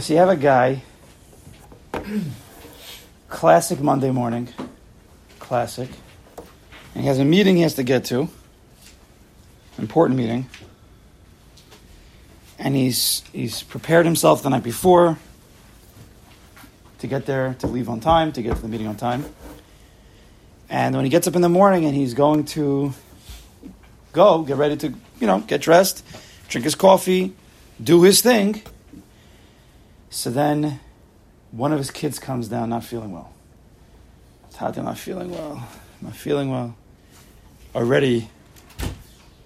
so you have a guy, classic Monday morning, classic, and he has a meeting he has to get to, important meeting, and he's he's prepared himself the night before to get there, to leave on time, to get to the meeting on time. And when he gets up in the morning and he's going to go, get ready to, you know, get dressed, drink his coffee, do his thing. So then one of his kids comes down not feeling well. Tati, I'm not feeling well. I'm not feeling well. Already,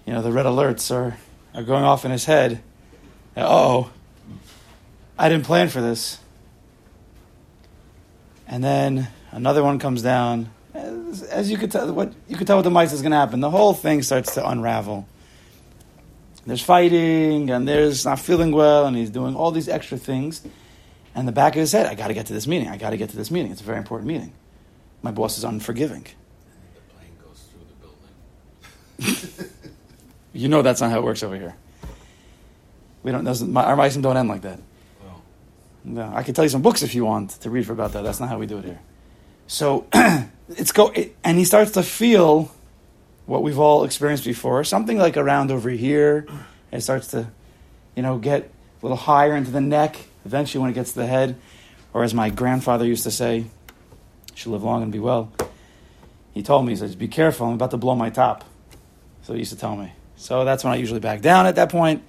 you know, the red alerts are, are going off in his head. oh, I didn't plan for this. And then another one comes down. As, as you could tell, what you could tell what the mice is going to happen. The whole thing starts to unravel. There's fighting, and there's not feeling well, and he's doing all these extra things. And the back of his head, I got to get to this meeting. I got to get to this meeting. It's a very important meeting. My boss is unforgiving. The plane goes through the building. You know that's not how it works over here. We don't. Doesn't my, our mice don't end like that. Well, No, I can tell you some books if you want to read for about that. That's not how we do it here. So it's go, it, and he starts to feel what we've all experienced before, something like around over here. It starts to, you know, get a little higher into the neck. Eventually, when it gets to the head, or as my grandfather used to say, "Should live long and be well." He told me, he says, "Be careful, I'm about to blow my top." So he used to tell me. So that's when I usually back down at that point.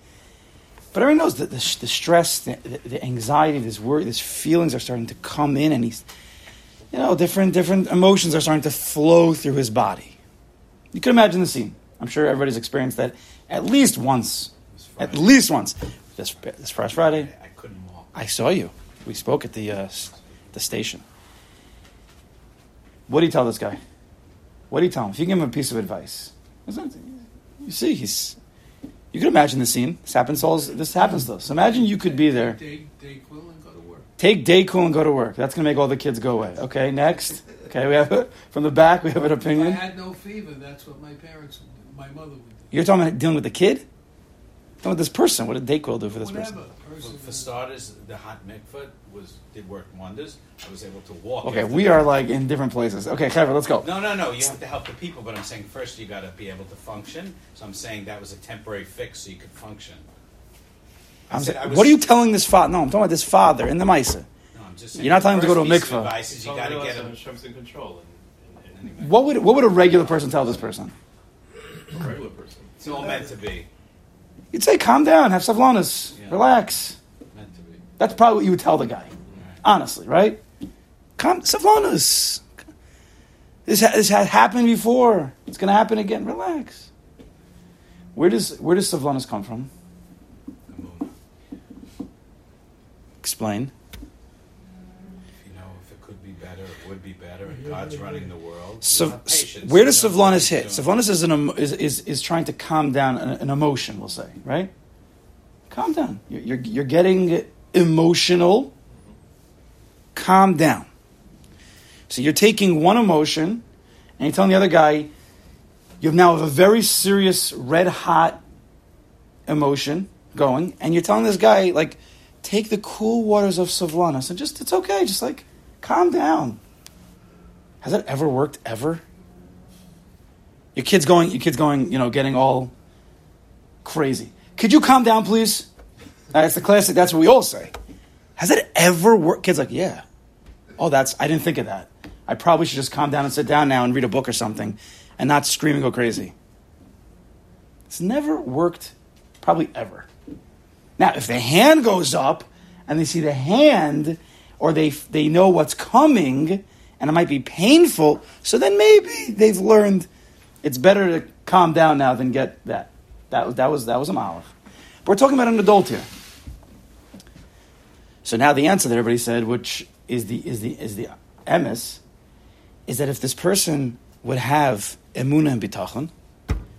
But everyone knows that the, the stress, the, the, anxiety, this worry, these feelings are starting to come in, and he's, you know, different different emotions are starting to flow through his body. You can imagine the scene. I'm sure everybody's experienced that at least once. At least once. This this past Friday, I, couldn't walk. I saw you. We spoke at the uh, the station. What do you tell this guy? What do you tell him? If you give him a piece of advice, you see, he's. You can imagine the scene. This happens. All, this happens to us. Imagine you could be there. Day, Dayquil and go to work. Take Dayquil and go to work. That's gonna make all the kids go away. Okay, next. Okay, we have from the back. We have an If I had no fever, that's what my parents, would do. my mother would do. You're talking about dealing with the kid. Dealing with this person. What did Dayquil do for this Whatever. person? For, Person for starters, the hot mikvah was did work wonders. I was able to walk. Okay, we are like in different places. Okay, Trevor, let's go. No, no, no. You have to help the people, but I'm saying first you got to be able to function. So I'm saying that was a temporary fix so you could function. I I'm saying- what are you telling this father? No, I'm talking about this father in the Misa. No, I'm just You're not telling him to go to a mikvah. Advice is you got to get him. Hashem's in control. And, and, Anyway, What would what would a regular person tell this person? a regular person. it's all meant to be. You'd say, "Calm down, have savlonas, Yeah. relax." Meant to be. That's probably what you would tell the guy, honestly, right? Calm, savlonas. This ha- this has happened before. It's going to happen again. Relax. Where does where does savlonas come from? Emunah. Explain. If you know if it could be better, it would be better, and God's running the world. So, where does You know what savlonas he's hit? Savlonas is, an, is, is, is trying to calm down an, an emotion, we'll say, right? Calm down. You're, you're, you're getting emotional. Calm down. So you're taking one emotion and you're telling the other guy, you have now have a very serious, red hot emotion going, and you're telling this guy, like, take the cool waters of savlanas and just, it's okay, just like, calm down. Has that ever worked ever? Your kid's going, your kid's going, you know, getting all crazy. Could you calm down, please? That's the classic. That's what we all say. Has that ever worked? Kids like, yeah. Oh, that's. I didn't think of that. I probably should just calm down and sit down now and read a book or something, and not scream and go crazy. It's never worked, probably ever. Now, if the hand goes up and they see the hand, or they they know what's coming, and it might be painful, so then maybe they've learned it's better to calm down now than get that. That was that was that was a olive. But we're talking about an adult here. So now the answer that everybody said, which is the is the is the emes, is that if this person would have emuna and bitachon,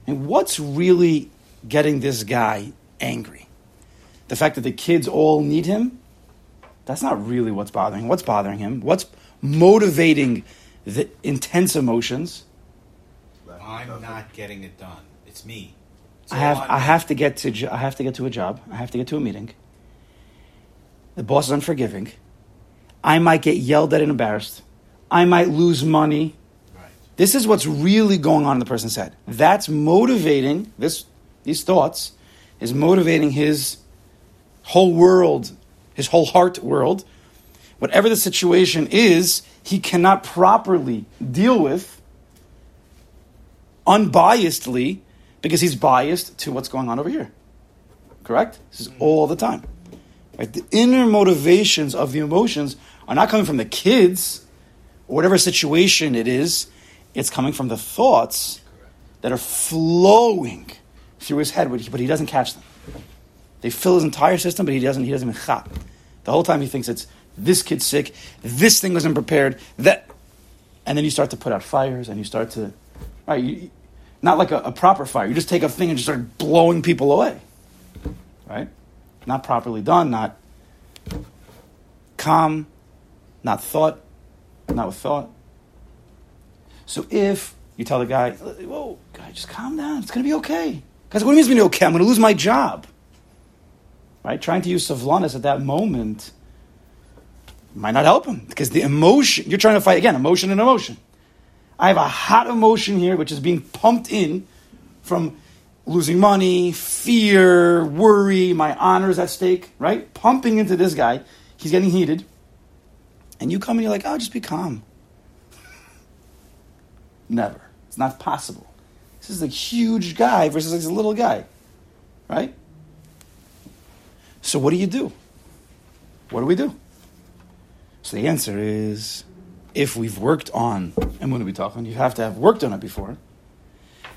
and what's really getting this guy angry? The fact that the kids all need him? That's not really what's bothering him. What's bothering him? What's motivating the intense emotions? I'm not getting it done. It's me. It's I have I have to get to I have to get to a job. I have to get to a meeting. The boss is unforgiving. I might get yelled at and embarrassed. I might lose money. Right. This is what's really going on in the person's head. That's motivating this these thoughts is motivating his whole world, his whole heart world. Whatever the situation is, he cannot properly deal with unbiasedly because he's biased to what's going on over here. Correct? This is mm-hmm. all the time. Right? The inner motivations of the emotions are not coming from the kids or whatever situation it is, it's coming from the thoughts that are flowing through his head, but he, doesn't catch them. They fill his entire system, but he doesn't. He doesn't even chap. The whole time he thinks it's this kid's sick, this thing wasn't prepared, that, and then you start to put out fires, and you start to, right? You, not like a, a proper fire. You just take a thing and just start blowing people away, right? Not properly done, not calm, not thought, not with thought. So if you tell the guy, whoa, guy, just calm down. It's going to be okay. Guys, what do you mean it's going to be okay? I'm going to lose my job. Right? Trying to use savlanis at that moment might not help him because the emotion, you're trying to fight, again, emotion and emotion. I have a hot emotion here which is being pumped in from losing money, fear, worry, my honor is at stake, right? Pumping into this guy. He's getting heated. And you come and you're like, oh, just be calm. Never. It's not possible. This is a huge guy versus this little guy, right? So what do you do? What do we do? So the answer is, if we've worked on, and when we talking? You have to have worked on it before.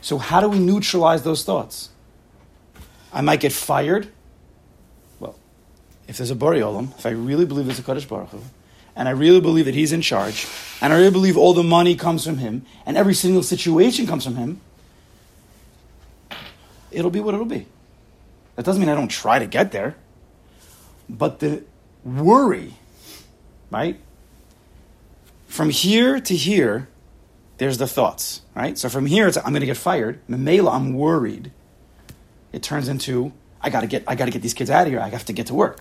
So how do we neutralize those thoughts? I might get fired. Well, if there's a Bari Olam, if I really believe there's a Kaddish Baruch Hu, and I really believe that he's in charge, and I really believe all the money comes from him, and every single situation comes from him, it'll be what it'll be. That doesn't mean I don't try to get there. But the worry, right? From here to here, there's the thoughts, right? So from here, it's I'm going to get fired. Mamela, I'm worried. It turns into I got to get I got to get these kids out of here. I have to get to work.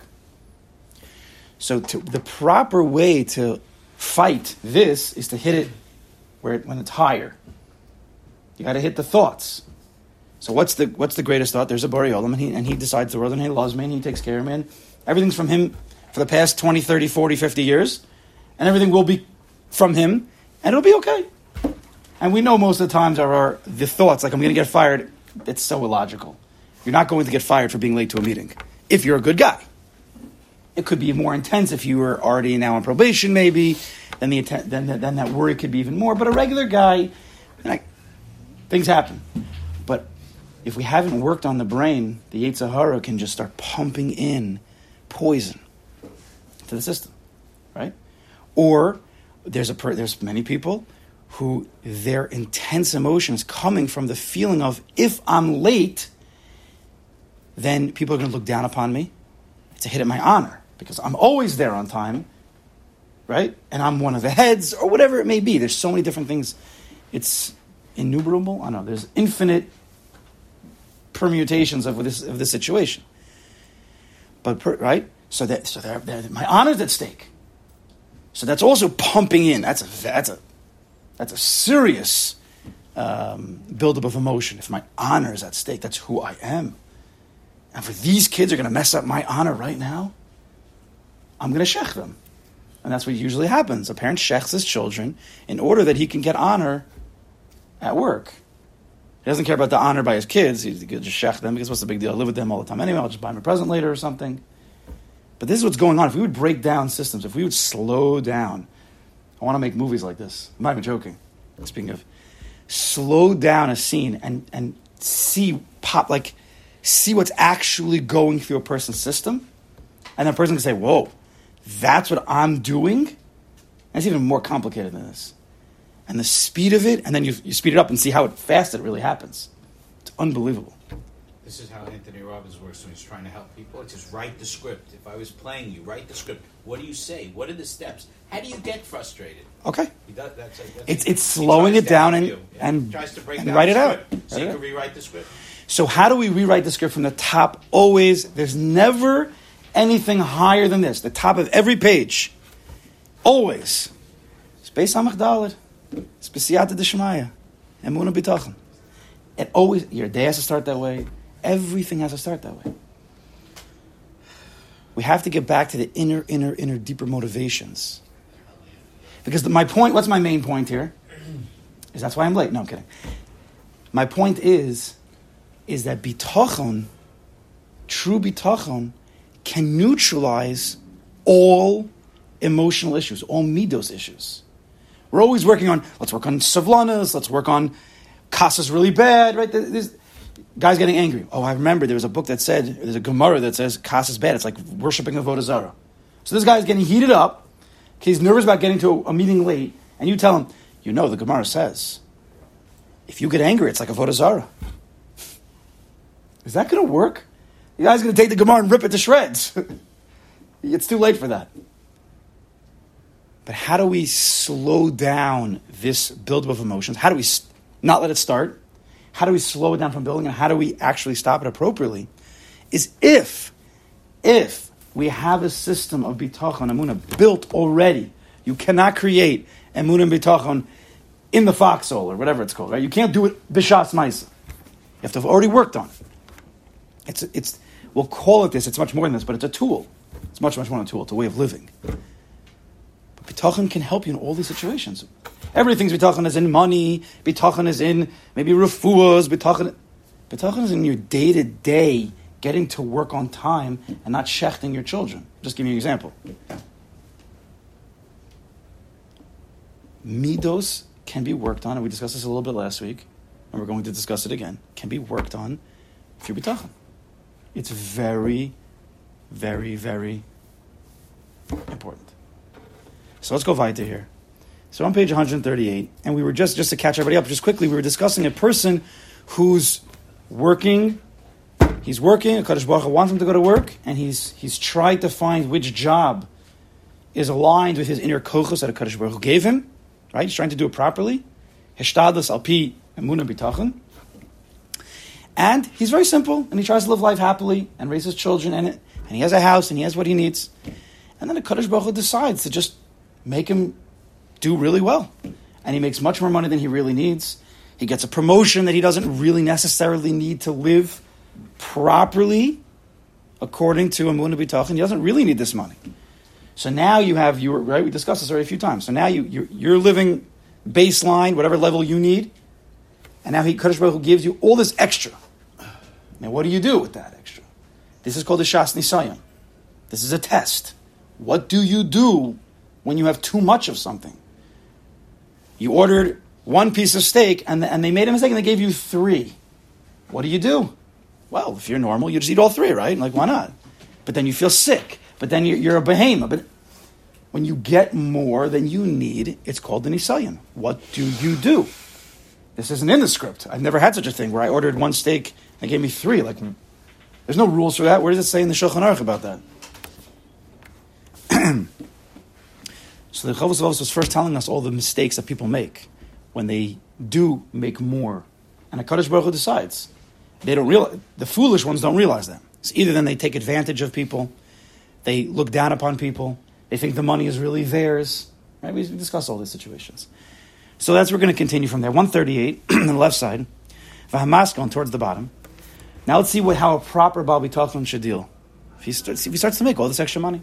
So to, the proper way to fight this is to hit it where it, when it's higher. You got to hit the thoughts. So what's the what's the greatest thought? There's a Bari Olam, and he, and he decides the world, and he loves me, and he takes care of me, and everything's from him for the past 20, 30, 40, 50 years, and everything will be from him, and it'll be okay. And we know most of the times are, are the thoughts, like I'm going to get fired, it's so illogical. You're not going to get fired for being late to a meeting, if you're a good guy. It could be more intense if you were already now on probation, maybe. Then the then, then that worry could be even more. But a regular guy, like, things happen. But if we haven't worked on the brain, the Yetzer Hara can just start pumping in poison to the system, right? Or there's a per, there's many people who their intense emotions coming from the feeling of if I'm late, then people are going to look down upon me. It's a hit at my honor because I'm always there on time, right? And I'm one of the heads or whatever it may be. There's so many different things. It's innumerable. I don't know. There's infinite permutations of this of this situation. But per, right, so that so they're, they're, my honor's at stake. So that's also pumping in. That's a that's a that's a serious um, buildup of emotion. If my honor is at stake, that's who I am. And for these kids are going to mess up my honor right now, I'm going to shech them. And that's what usually happens. A parent shechs his children in order that he can get honor at work. He doesn't care about the honor by his kids. To just shech them because what's the big deal? I live with them all the time anyway. I'll just buy them a present later or something. But this is what's going on. If we would break down systems, if we would slow down, I want to make movies like this. I'm not even joking. Speaking of, slow down a scene and, and see pop, like, see what's actually going through a person's system. And that person can say, whoa, that's what I'm doing? It's even more complicated than this. And the speed of it, and then you, you speed it up and see how fast it really happens. It's unbelievable. This is how Anthony Robbins works when he's trying to help people. It's just write the script. If I was playing you, write the script. What do you say? What are the steps? How do you get frustrated? Okay. He does, that's, that's, It's- it's slowing it down and- you. and- tries to break and write it out. So Write you can rewrite the script. So how do we rewrite the script from the top? Always, there's never anything higher than this, the top of every page, always, it's based on Machdalad. It's B'siyata D'Shemaya. Emunah B'tachon. It always, your day has to start that way. Everything has to start that way. We have to get back to the inner, inner, inner, deeper motivations. Because the, my point, what's my main point here? Is that's why I'm late. No, I'm kidding. My point is, is that bitachon, true bitachon, can neutralize all emotional issues, all midos issues. We're always working on, let's work on savlanas, let's work on kasa's really bad, right? There's, guys getting angry. Oh, I remember there was a book that said, there's a Gemara that says kasa's bad. It's like worshiping a Vodazara. So this guy's getting heated up. He's nervous about getting to a, a meeting late, and you tell him, you know, the Gemara says, if you get angry, it's like a Vodazara. Is that going to work? The guy's going to take the Gemara and rip it to shreds. it's too late for that. But how do we slow down this buildup of emotions? How do we not let it start? How do we slow it down from building? And how do we actually stop it appropriately? Is if, if we have a system of bitachon amuna built already, you cannot create and bitachon in the foxhole or whatever it's called, right? You can't do it bishas ma'isa. You have to have already worked on it. It's, it's, we'll call it this, it's much more than this, but it's a tool. It's much, much more than a tool, it's a way of living. Bitachon can help you in all these situations. Everything's bitachon is in money, bitachon is in maybe refuahs, bitachon, bitachon is in your day to day getting to work on time and not shechting your children. Just give you an example. Midos can be worked on, and we discussed this a little bit last week, and we're going to discuss it again, can be worked on through bitachon. It's very, very, very important. So let's go weiter here. So on page 138, and we were just just to catch everybody up, just quickly, we were discussing a person who's working. He's working. A Kaddish Baruch Hu wants him to go to work, and he's he's tried to find which job is aligned with his inner kochos that a Kaddish Baruch Hu gave him. Right? He's trying to do it properly. Hishtadlus alpi emuna bitachon. And he's very simple, and he tries to live life happily and raise his children, and, it and he has a house, and he has what he needs. And then the Kaddish Baruch Hu decides to just make him do really well. And he makes much more money than he really needs. He gets a promotion that he doesn't really necessarily need to live properly according to Amun Bitachon. He doesn't really need this money. So now you have you right. We discussed this already a few times. So now you you're, you're living baseline, whatever level you need, and now he Kaddish Baruch gives you all this extra. Now what do you do with that extra? This is called the Shas Nisayim. This is a test. What do you do when you have too much of something? You ordered one piece of steak and, and they made a mistake and they gave you three. What do you do? Well, if you're normal, you just eat all three, right? Like, why not? But then you feel sick. But then you're, you're a behemoth. But when you get more than you need, it's called the nisayan. What do you do? This isn't in the script. I've never had such a thing where I ordered one steak and they gave me three. Like, there's no rules for that. Where does it say in the Shulchan Aruch about that? So the Chovos was first telling us all the mistakes that people make when they do make more, and a Baruch Hu decides they don't realize the foolish ones don't realize that. Either then they take advantage of people, they look down upon people, they think the money is really theirs. Right? We discuss all these situations. So that's we're going to continue from there. 138 on the left side, Vahamas going towards the bottom. Now let's see what how a proper Baal Bitachon should deal. If he starts, if he starts to make all this extra money.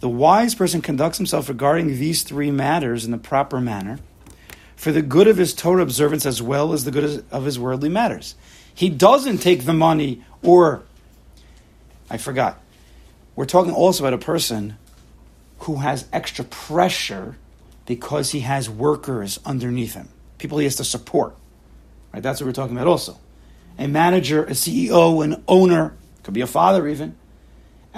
the wise person conducts himself regarding these three matters in the proper manner for the good of his Torah observance as well as the good of his worldly matters. He doesn't take the money or, I forgot. We're talking also about a person who has extra pressure because he has workers underneath him, people he has to support. Right? That's what we're talking about also. A manager, a CEO, an owner, could be a father even,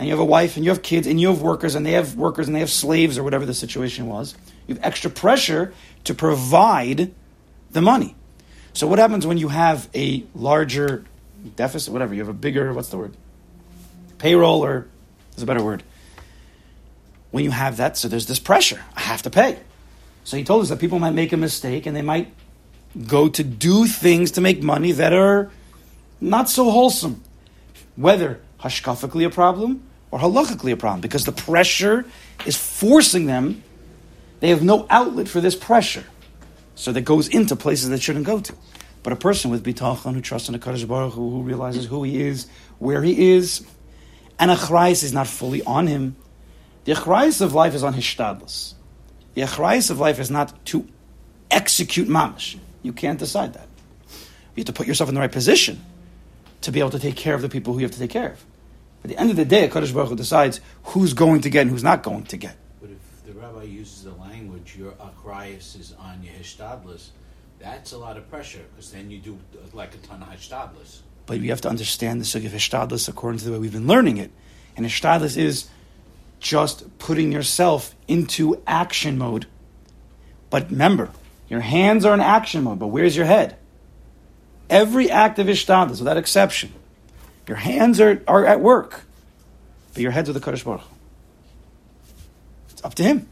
and you have a wife and you have kids and you have workers and they have workers and they have slaves or whatever the situation was, you have extra pressure to provide the money. So what happens when you have a larger deficit, whatever, you have a bigger, what's the word? Payroll or is a better word. When you have that, so there's this pressure. I have to pay. So he told us that people might make a mistake and they might go to do things to make money that are not so wholesome. Whether hashkafically a problem or halachically a problem, because the pressure is forcing them. They have no outlet for this pressure. So that goes into places that shouldn't go to. But a person with bitachon who trusts in the Kaddish Baruch Hu, who realizes who he is, where he is, and a achrayis is not fully on him. The achrayis of life is on his shtadlis. The achrayis of life is not to execute mamash. You can't decide that. You have to put yourself in the right position to be able to take care of the people who you have to take care of. At the end of the day, a Kaddish Baruch Hu decides who's going to get and who's not going to get. But if the rabbi uses the language, your achrayas is on your hishtadlis, that's a lot of pressure because then you do like a ton of hishtadlis. But you have to understand the sugya of Hishtadlis according to the way we've been learning it. And Hishtadlis is just putting yourself into action mode. But remember, your hands are in action mode, but where's your head? Every act of Hishtadlis, without exception, your hands are, are at work, but your head's with the Kaddish Baruch. It's up to him.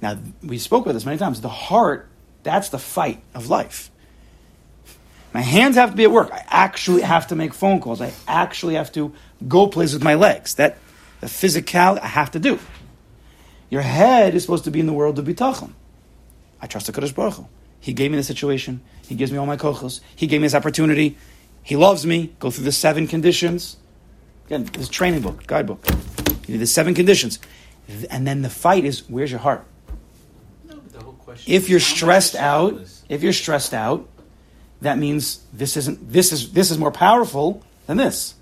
Now, we spoke about this many times. The heart, that's the fight of life. My hands have to be at work. I actually have to make phone calls. I actually have to go places with my legs. That the physical I have to do. Your head is supposed to be in the world of bitachon. I trust the Kaddish Baruch Hu. He gave me the situation. He gives me all my kochos. He gave me this opportunity. He loves me. Go through the seven conditions. Again, this training book, guidebook. You need the seven conditions. And then the fight is where's your heart? If you're stressed out, if you're stressed out, that means this isn't this is this is more powerful than this.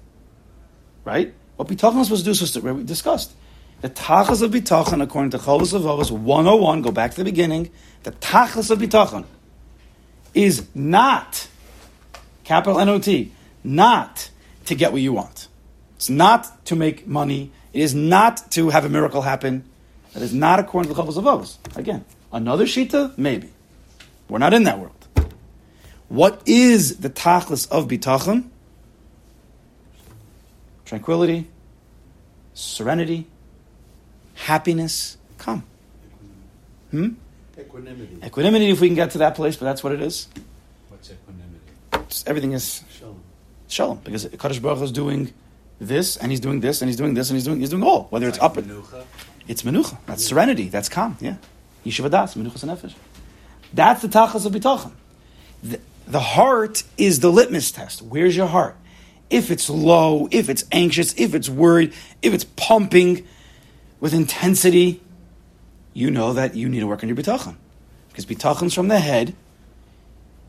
Right? What bitachon is supposed to do is we discussed. The tachlis of bitachon, according to Chovos HaLevavos 101, go back to the beginning, the tachlis of bitachon is not capital N O T, not to get what you want. It's not to make money. It is not to have a miracle happen. That is not according to the Chovos HaLevavos. Again, another shita, maybe. We're not in that world. What is the tachlis of bitachon? Tranquility, serenity, happiness. Come. Hmm? Equanimity. Equanimity, if we can get to that place, but that's what it is. What's equanimity? Just everything is Shalom. shalom because Kaddish Baruch is doing this and he's doing this and he's doing this and he's doing he's doing all. Whether it's up, or, Menucha. it's menucha. That's serenity. That's calm. Yeah, yeshiva das menuchas nefesh. That's the tachlis of bitachon. The, the heart is the litmus test. Where's your heart? If it's low, if it's anxious, if it's worried, if it's pumping with intensity, you know that you need to work on your bitachon. Because bitachon's from the head.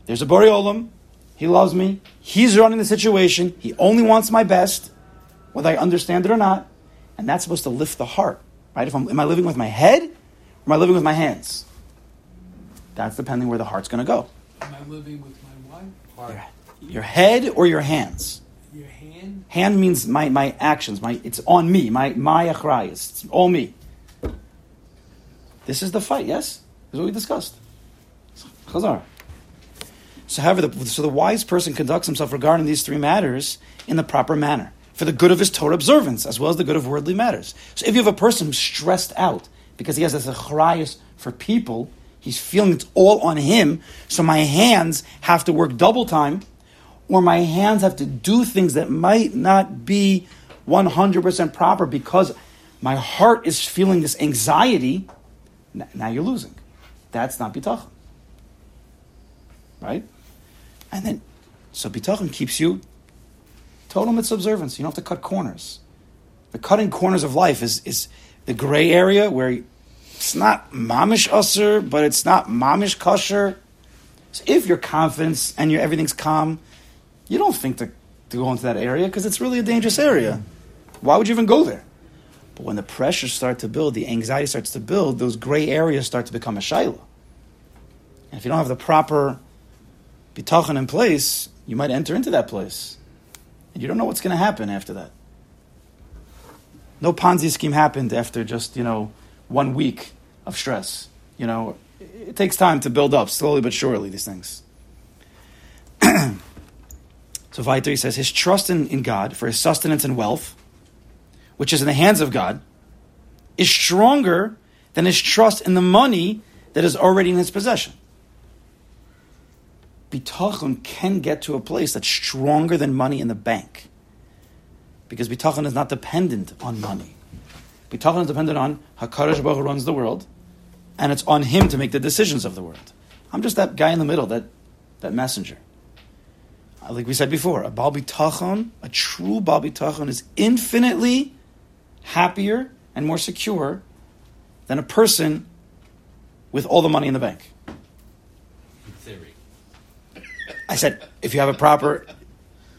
There's a Bori Olam. He loves me. He's running the situation. He only wants my best, whether I understand it or not. And that's supposed to lift the heart, right? If I'm, am I living with my head or am I living with my hands? That's depending where the heart's going to go. Am I living with my wife? Heart. Your head or your hands? Your hand? Hand means my, my actions. My it's on me. My my achrayas. It's all me. This is the fight. Yes, this is what we discussed. Chazar. So, however, the, so the wise person conducts himself regarding these three matters in the proper manner for the good of his Torah observance as well as the good of worldly matters. So, if you have a person who's stressed out because he has this achrayas for people, he's feeling it's all on him. So my hands have to work double time or my hands have to do things that might not be 100% proper because my heart is feeling this anxiety, now you're losing. That's not bitachon. Right? And then, so bitachon keeps you total mitzvah observance. You don't have to cut corners. The cutting corners of life is, is the gray area where it's not mamish usher, but it's not mamish kosher. So if your confidence and your everything's calm, you don't think to, to go into that area because it's really a dangerous area. Why would you even go there? But when the pressures start to build, the anxiety starts to build, those gray areas start to become a shaila. And if you don't have the proper bitachon in place, you might enter into that place. And you don't know what's going to happen after that. No Ponzi scheme happened after just, you know, one week of stress. You know, it, takes time to build up, slowly but surely, these things. so Vaiter, he says, his trust in, in God for his sustenance and wealth, which is in the hands of God, is stronger than his trust in the money that is already in his possession. Bitachon can get to a place that's stronger than money in the bank. Because bitachon is not dependent on money. Bitachon is dependent on Hakadosh Baruch runs the world, and it's on him to make the decisions of the world. I'm just that guy in the middle, that, that messenger. Uh, Like we said before, a Baal Bitachon, a true Baal Bitachon, is infinitely happier and more secure than a person with all the money in the bank. In theory. I said, if you have a proper,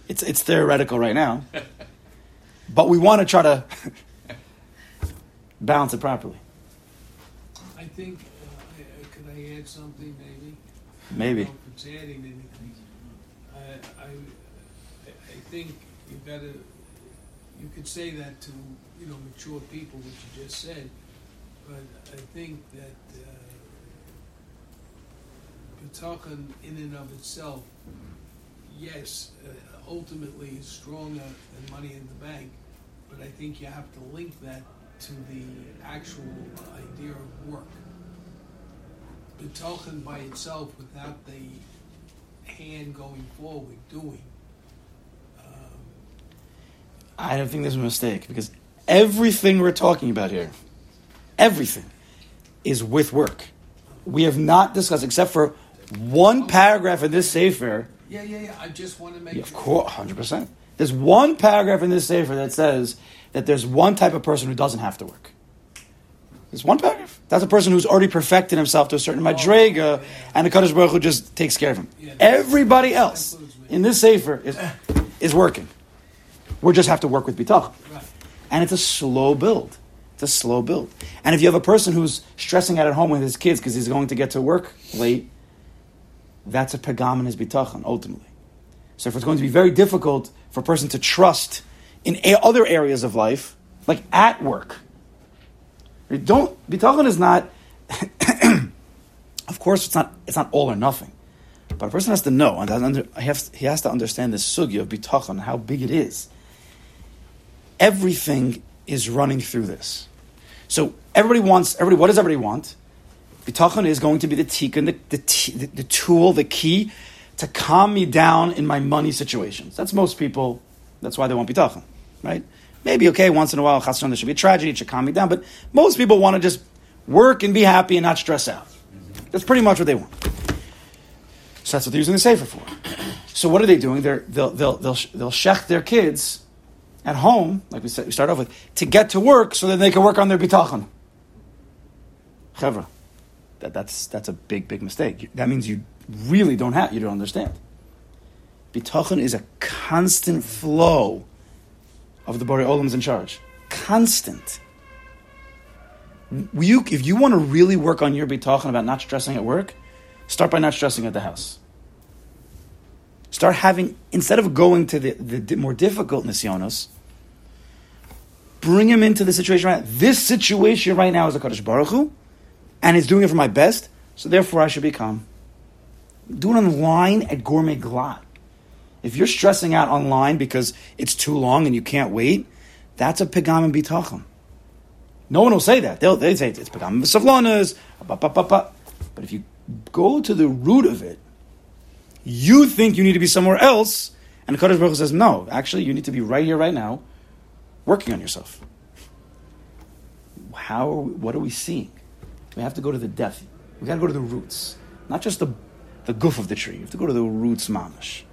it's it's theoretical right now, but we want to try to balance it properly. I think, uh, could I add something maybe? Maybe. I don't know if it's adding anything. I, I, I think you gotta, you could say that to, you know, mature people, which you just said, but I think that, uh, Bitachon in and of itself, yes, uh, ultimately is stronger than money in the bank, but I think you have to link that to the actual idea of work. Bitachon by itself, without the hand going forward doing, um, I don't think there's a mistake because everything we're talking about here, everything, is with work. We have not discussed, except for one paragraph in this sefer. yeah, yeah, yeah. I just want to make Yeah, of course, hundred percent. There's one paragraph in this sefer that says that there's one type of person who doesn't have to work. There's one paragraph. That's a person who's already perfected himself to a certain oh, madrega, and the Kaddish Baruch Hu just takes care of him. Yeah. Everybody else That includes me. in this sefer is, is working. We just have to work with bitach, Right. and it's a slow build. It's a slow build. And if you have a person who's stressing out at home with his kids because he's going to get to work late, that's a pagam in his bitachon ultimately. So if it's going to be very difficult for a person to trust in a- other areas of life, like at work, don't bitachon is not. of course, it's not. It's not all or nothing. But a person has to know, and he, has, to understand the sugya of bitachon, how big it is. Everything is running through this. So everybody wants. Everybody, what does everybody want? Bitachon is going to be the tikkun, the, the, the, tool, the key to calm me down in my money situations. That's most people. That's why they want bitachon, right? Maybe okay once in a while, chasson, there should be a tragedy, it should calm me down. But most people want to just work and be happy and not stress out. That's pretty much what they want. So that's what they're using the sefer for. So what are they doing? They're, they'll they'll they'll they'll shech their kids at home, like we said, we start off with, to get to work so that they can work on their bitachon. Chevra, that, that's that's a big big mistake. That means you really don't have you don't understand. Bitachon is a constant flow of the Bari Olam's in charge. Constant. You, if you want to really work on your bitachon about not stressing at work, start by not stressing at the house. Start having instead of going to the, the more difficult nisyonos, bring him into the situation right. This situation right now is a Kaddish Baruch Hu, and he's doing it for my best. So therefore, I should be calm. Do it online at Gourmet Glatt. If you're stressing out online because it's too long and you can't wait, that's a pigam and bitachon. No one will say that. They'll they say it's pigam ba. But if you go to the root of it, you think you need to be somewhere else, and Kaddish Baruch says, no, actually, you need to be right here, right now, working on yourself. How? Are we, what are we seeing? We have to go to the depth. We got to go to the roots, not just the the goof of the tree. You have to go to the roots, mamish.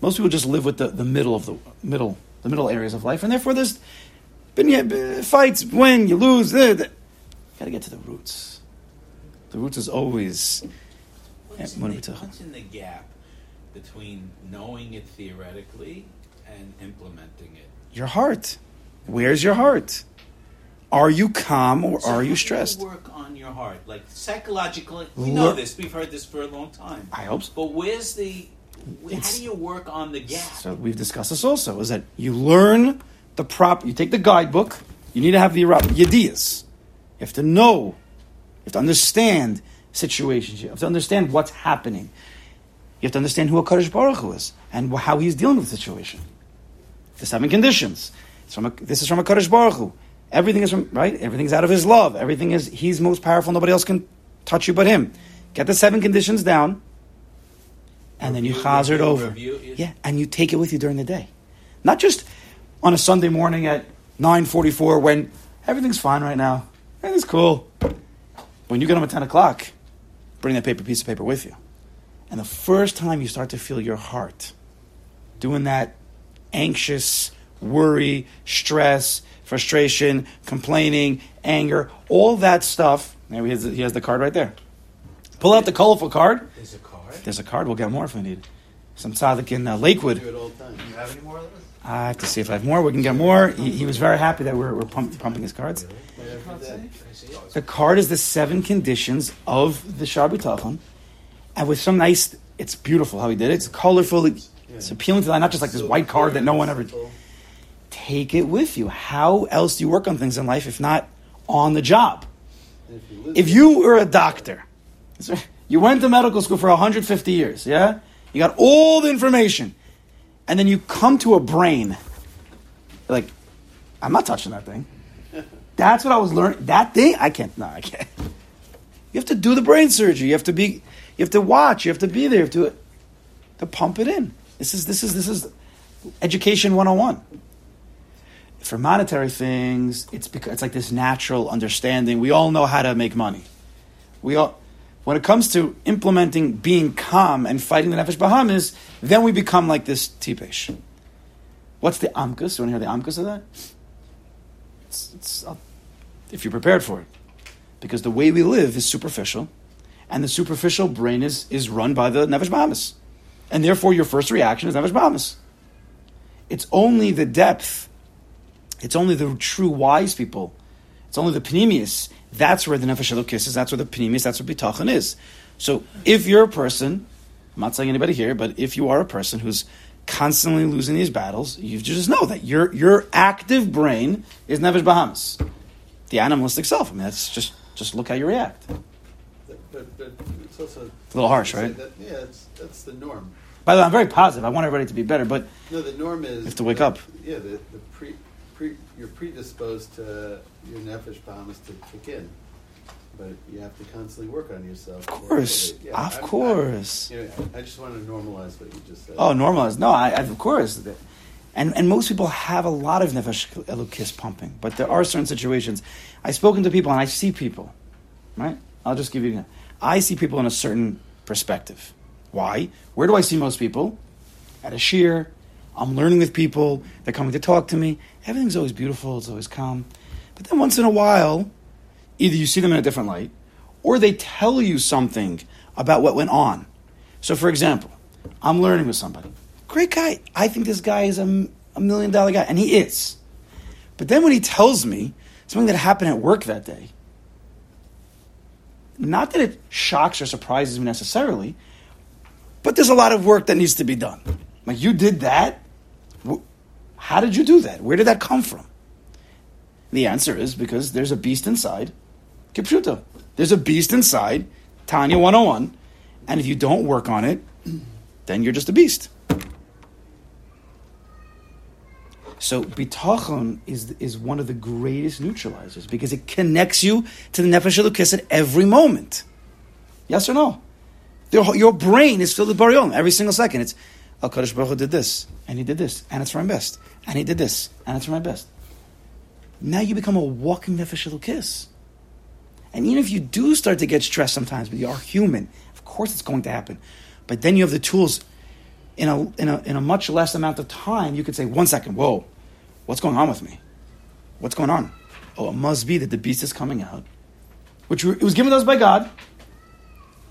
Most people just live with the, the middle of the middle the middle areas of life, and therefore there's been yeah, fights, when you lose. Uh, got to get to the roots. The roots is always. What's, in what the, are we talking? what's in the gap between knowing it theoretically and implementing it? Your heart. Where's your heart? Are you calm or So are you stressed? work on your heart, like psychologically. We Look- know this. We've heard this for a long time. I hope so. But where's the? How do you work on the gap? So we've discussed this also. Is that you learn the prop. You take the guidebook. You need to have the yediyas. You have to know. You have to understand situations. You have to understand what's happening. You have to understand who a Kaddish Baruch Hu is and how he's dealing with the situation. The seven conditions. It's from a, this is from a Kaddish Baruch Hu. Everything is from right. Everything's out of his love. Everything is he's most powerful. Nobody else can touch you but him. Get the seven conditions down, and then you Review, chazer it over. review, yes. Yeah, and you take it with you during the day, not just on a Sunday morning at nine forty-four when everything's fine right now. Everything's cool. When you get home at ten o'clock, bring that paper piece of paper with you, and the first time you start to feel your heart doing that anxious, worry, stress, frustration, complaining, anger, all that stuff. Maybe he has, he has the card right there. Pull out the colorful card. There's a card. There's a card. We'll get more if we need. Some tzaddik in uh, Lakewood. Do it all the time. Do you have any more of this? I have to see if I have more. We can get more. He, he was very happy that we're, we're pump, pumping his cards. The card is the seven conditions of the Shaar HaBitachon, and with some nice. It's beautiful how he did it. It's colorful. It's appealing to the eye, not just like this white card that no one ever. Take it with you. How else do you work on things in life if not on the job? If you If you were a doctor, you went to medical school for 150 years, yeah? You got all the information, and then you come to a brain. Like, I'm not touching that thing. That's what I was learning. That thing, I can't. No, I can't. You have to do the brain surgery. You have to be. You have to watch. You have to be there. You have to to pump it in. This is this is this is education 101 for monetary things, it's because it's like this natural understanding. We all know how to make money. We all, when it comes to implementing being calm and fighting the nefesh bahamas, then we become like this tipesh. What's the amkus? You want to hear the amkus of that? It's, it's, if you're prepared for it, because the way we live is superficial, and the superficial brain is is run by the nefesh bahamas, and therefore your first reaction is nefesh bahamas. It's only the depth it's only the true wise people. It's only the panemius. That's where the nefesh elokis is. That's where the panemius. That's where bitachon is. So if you're a person, I'm not saying anybody here, but if you are a person who's constantly losing these battles, you just know that your your active brain is nefesh bahamas, the animalistic self. I mean, that's just just look how you react. But, but it's also a little harsh, right? That, yeah, it's, that's the norm. By the way, I'm very positive. I want everybody to be better, but No, the norm is You have to wake that- up. Yeah, the, the you're predisposed to your nefesh bahamas to kick in, but you have to constantly work on yourself. of course, Yeah, of I'm- course. you know, I just want to normalize what you just said. Oh, normalize? No, I, I of course. And and most people have a lot of nefesh elokis pumping, but there are certain situations. I've spoken to people and I see people, right? I'll just give you. I see people in a certain perspective. Why? Where do I see most people? At a shiur. I'm learning with people. They're coming to talk to me. Everything's always beautiful. It's always calm. But then once in a while, either you see them in a different light, or they tell you something about what went on. So, for example, I'm learning with somebody. Great guy. I think this guy is a, a million dollar guy, and he is. But then when he tells me something that happened at work that day, not that it shocks or surprises me necessarily, but there's a lot of work that needs to be done. Like, you did that? How did you do that? Where did that come from? The answer is because there's a beast inside. Kipshuto. There's a beast inside, Tanya 101, and if you don't work on it, then you're just a beast. So bitachon is is one of the greatest neutralizers because it connects you to the nefesh elokis at every moment. Yes or no? Your, your brain is filled with barion every single second. It's Al Kadosh Baruch Hu did this and he did this and it's for my best and he did this and it's for my best. Now you become a walking nefesh elokis. And even if you do start to get stressed sometimes, but you are human, of course it's going to happen. But then you have the tools in a, in a, in a much less amount of time. You could say, one second, whoa, what's going on with me? What's going on? Oh, it must be that the beast is coming out, which it was given to us by God.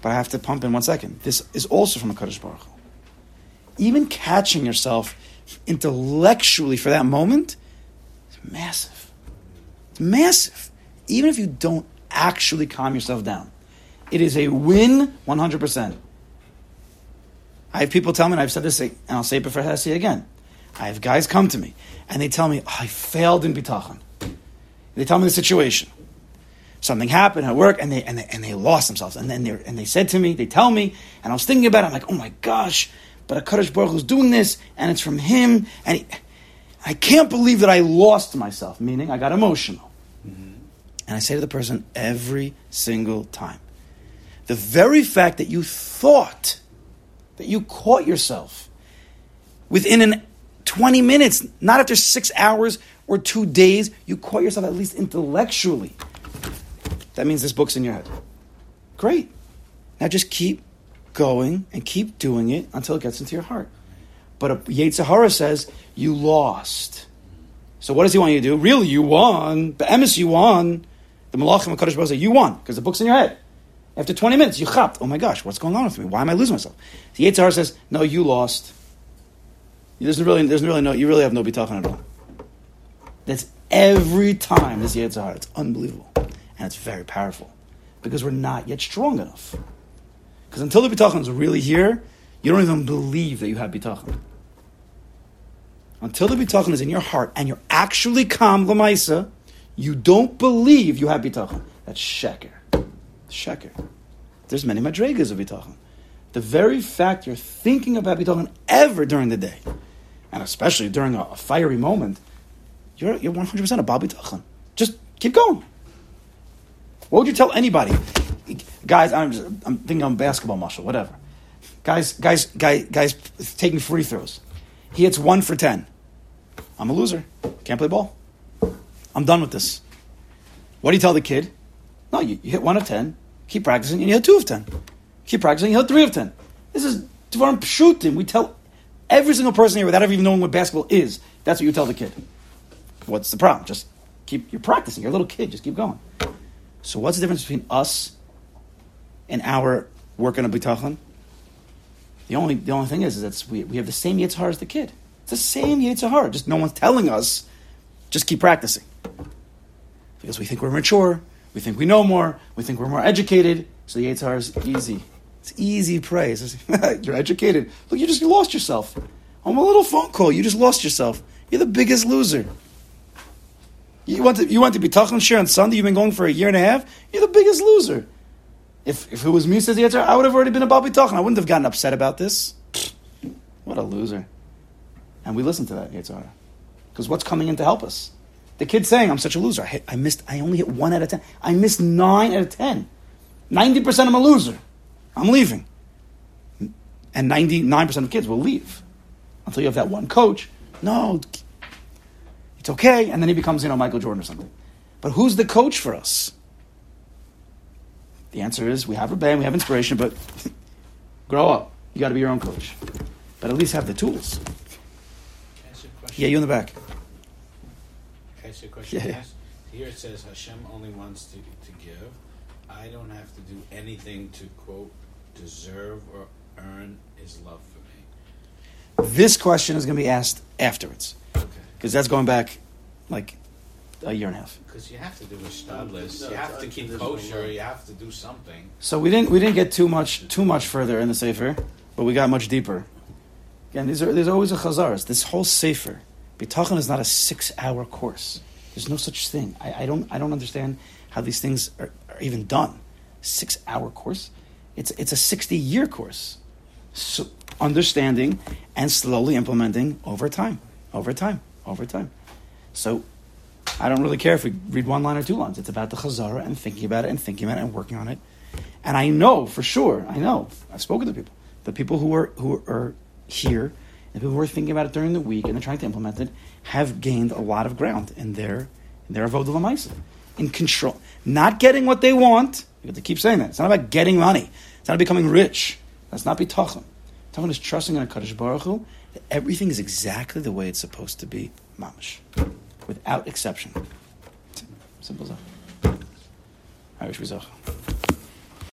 But I have to pump in one second. This is also from a Kaddish Baruch. Even catching yourself intellectually for that moment is massive. It's massive. Even if you don't actually calm yourself down, it is a win 100%. I have people tell me, and I've said this, and I'll say it before I say it again. I have guys come to me and they tell me, oh, I failed in bitachon. They tell me the situation. Something happened at work and they, and they, and they lost themselves. And then they and they said to me, they tell me, and I was thinking about it, I'm like, oh my gosh, but HaKadosh Baruch Hu's doing this and it's from him. And he, I can't believe that I lost myself, meaning I got emotional. Mm-hmm. And I say to the person every single time, the very fact that you thought that you caught yourself within an 20 minutes, not after six hours or two days, you caught yourself at least intellectually. That means this book's in your head. Great. Now just keep going and keep doing it until it gets into your heart. But Yetzer Hara says, you lost. So what does he want you to do? Really, you won. But Emes, you won. The Malachim HaKadosh Baruch say, you won, because the book's in your head. After 20 minutes, you chapped. Oh my gosh, what's going on with me? Why am I losing myself? The Yetzer Hara says, no, you lost. There's really, there's really no, you really have no bitachon at all. That's every time this Yetzer Hara. It's unbelievable. And it's very powerful. Because we're not yet strong enough. Because until the bitachon is really here, you don't even believe that you have bitachon. Until the bitachon is in your heart and you're actually calm lamaisa, you don't believe you have bitachon. That's sheker. Sheker. There's many madregas of bitachon. The very fact you're thinking about bitachon ever during the day, and especially during a, a fiery moment, you're, you're 100% a bal bitachon. Just keep going. What would you tell anybody? Guys, I'm, just, I'm thinking on basketball muscle, whatever. Guys, guys, guy, guys taking free throws. He hits one for 10. I'm a loser. Can't play ball. I'm done with this. What do you tell the kid? No, you, you hit one of 10, keep practicing, and you hit two of 10. Keep practicing, you hit three of 10. This is Dvarim Pshutim. We tell every single person here without ever even knowing what basketball is. That's what you tell the kid. What's the problem? Just keep, you're practicing. You're a little kid, just keep going. So what's the difference between us and our work on a bitachon? The only, the only thing is, is that we, we have the same Yitzhar as the kid. It's the same Yitzhar, just no one's telling us, just keep practicing. Because we think we're mature, we think we know more, we think we're more educated, so the Yitzhar is easy. It's easy praise. You're educated. Look, you just you lost yourself. On a little phone call, you just lost yourself. You're the biggest loser. You want to you want to be Tachan Shir on Sunday, you've been going for a year and a half, you're the biggest loser. If, if it was me, says the answer, I would have already been a bal bitachon. I wouldn't have gotten upset about this. What a loser. And we listen to that, Yetzer Hara. Because what's coming in to help us? The kid's saying, I'm such a loser. I, hit, I missed, I only hit one out of ten. I missed nine out of ten. 90% I'm a loser. I'm leaving. And 99% of kids will leave. Until you have that one coach. No, it's okay. And then he becomes, you know, Michael Jordan or something. But who's the coach for us? The answer is we have a band, we have inspiration, but grow up. You got to be your own coach. But at least have the tools. Can I ask you a question? Yeah, you in the back. Can I ask you a question? Yeah. Yes. Here it says Hashem only wants to, to give. I don't have to do anything to quote deserve or earn His love for me. This question is going to be asked afterwards Okay. because that's going back like a year and a half. Because you have to do a shtadlis. You have to keep kosher. You have to do something. So we didn't we didn't get too much too much further in the sefer, but we got much deeper. Again, these are, there's always a chazars. This whole sefer, bitachon is not a six hour course. There's no such thing. I, I don't I don't understand how these things are, are even done. Six hour course. It's it's a sixty year course. So understanding and slowly implementing over time, over time, over time. So I don't really care if we read one line or two lines. It's about the chazara and thinking about it and thinking about it and working on it. And I know for sure, I know, I've spoken to people, the people who are who are here, and people who are thinking about it during the week and they're trying to implement it, have gained a lot of ground in their in their avodah lamaisa, in control, not getting what they want. You have to keep saying that. It's not about getting money. It's not about becoming rich. That's not bitachon. Bitachon is trusting in a Kadosh Baruch Hu that everything is exactly the way it's supposed to be, mamish, without exception. Simple as that. I wish we saw.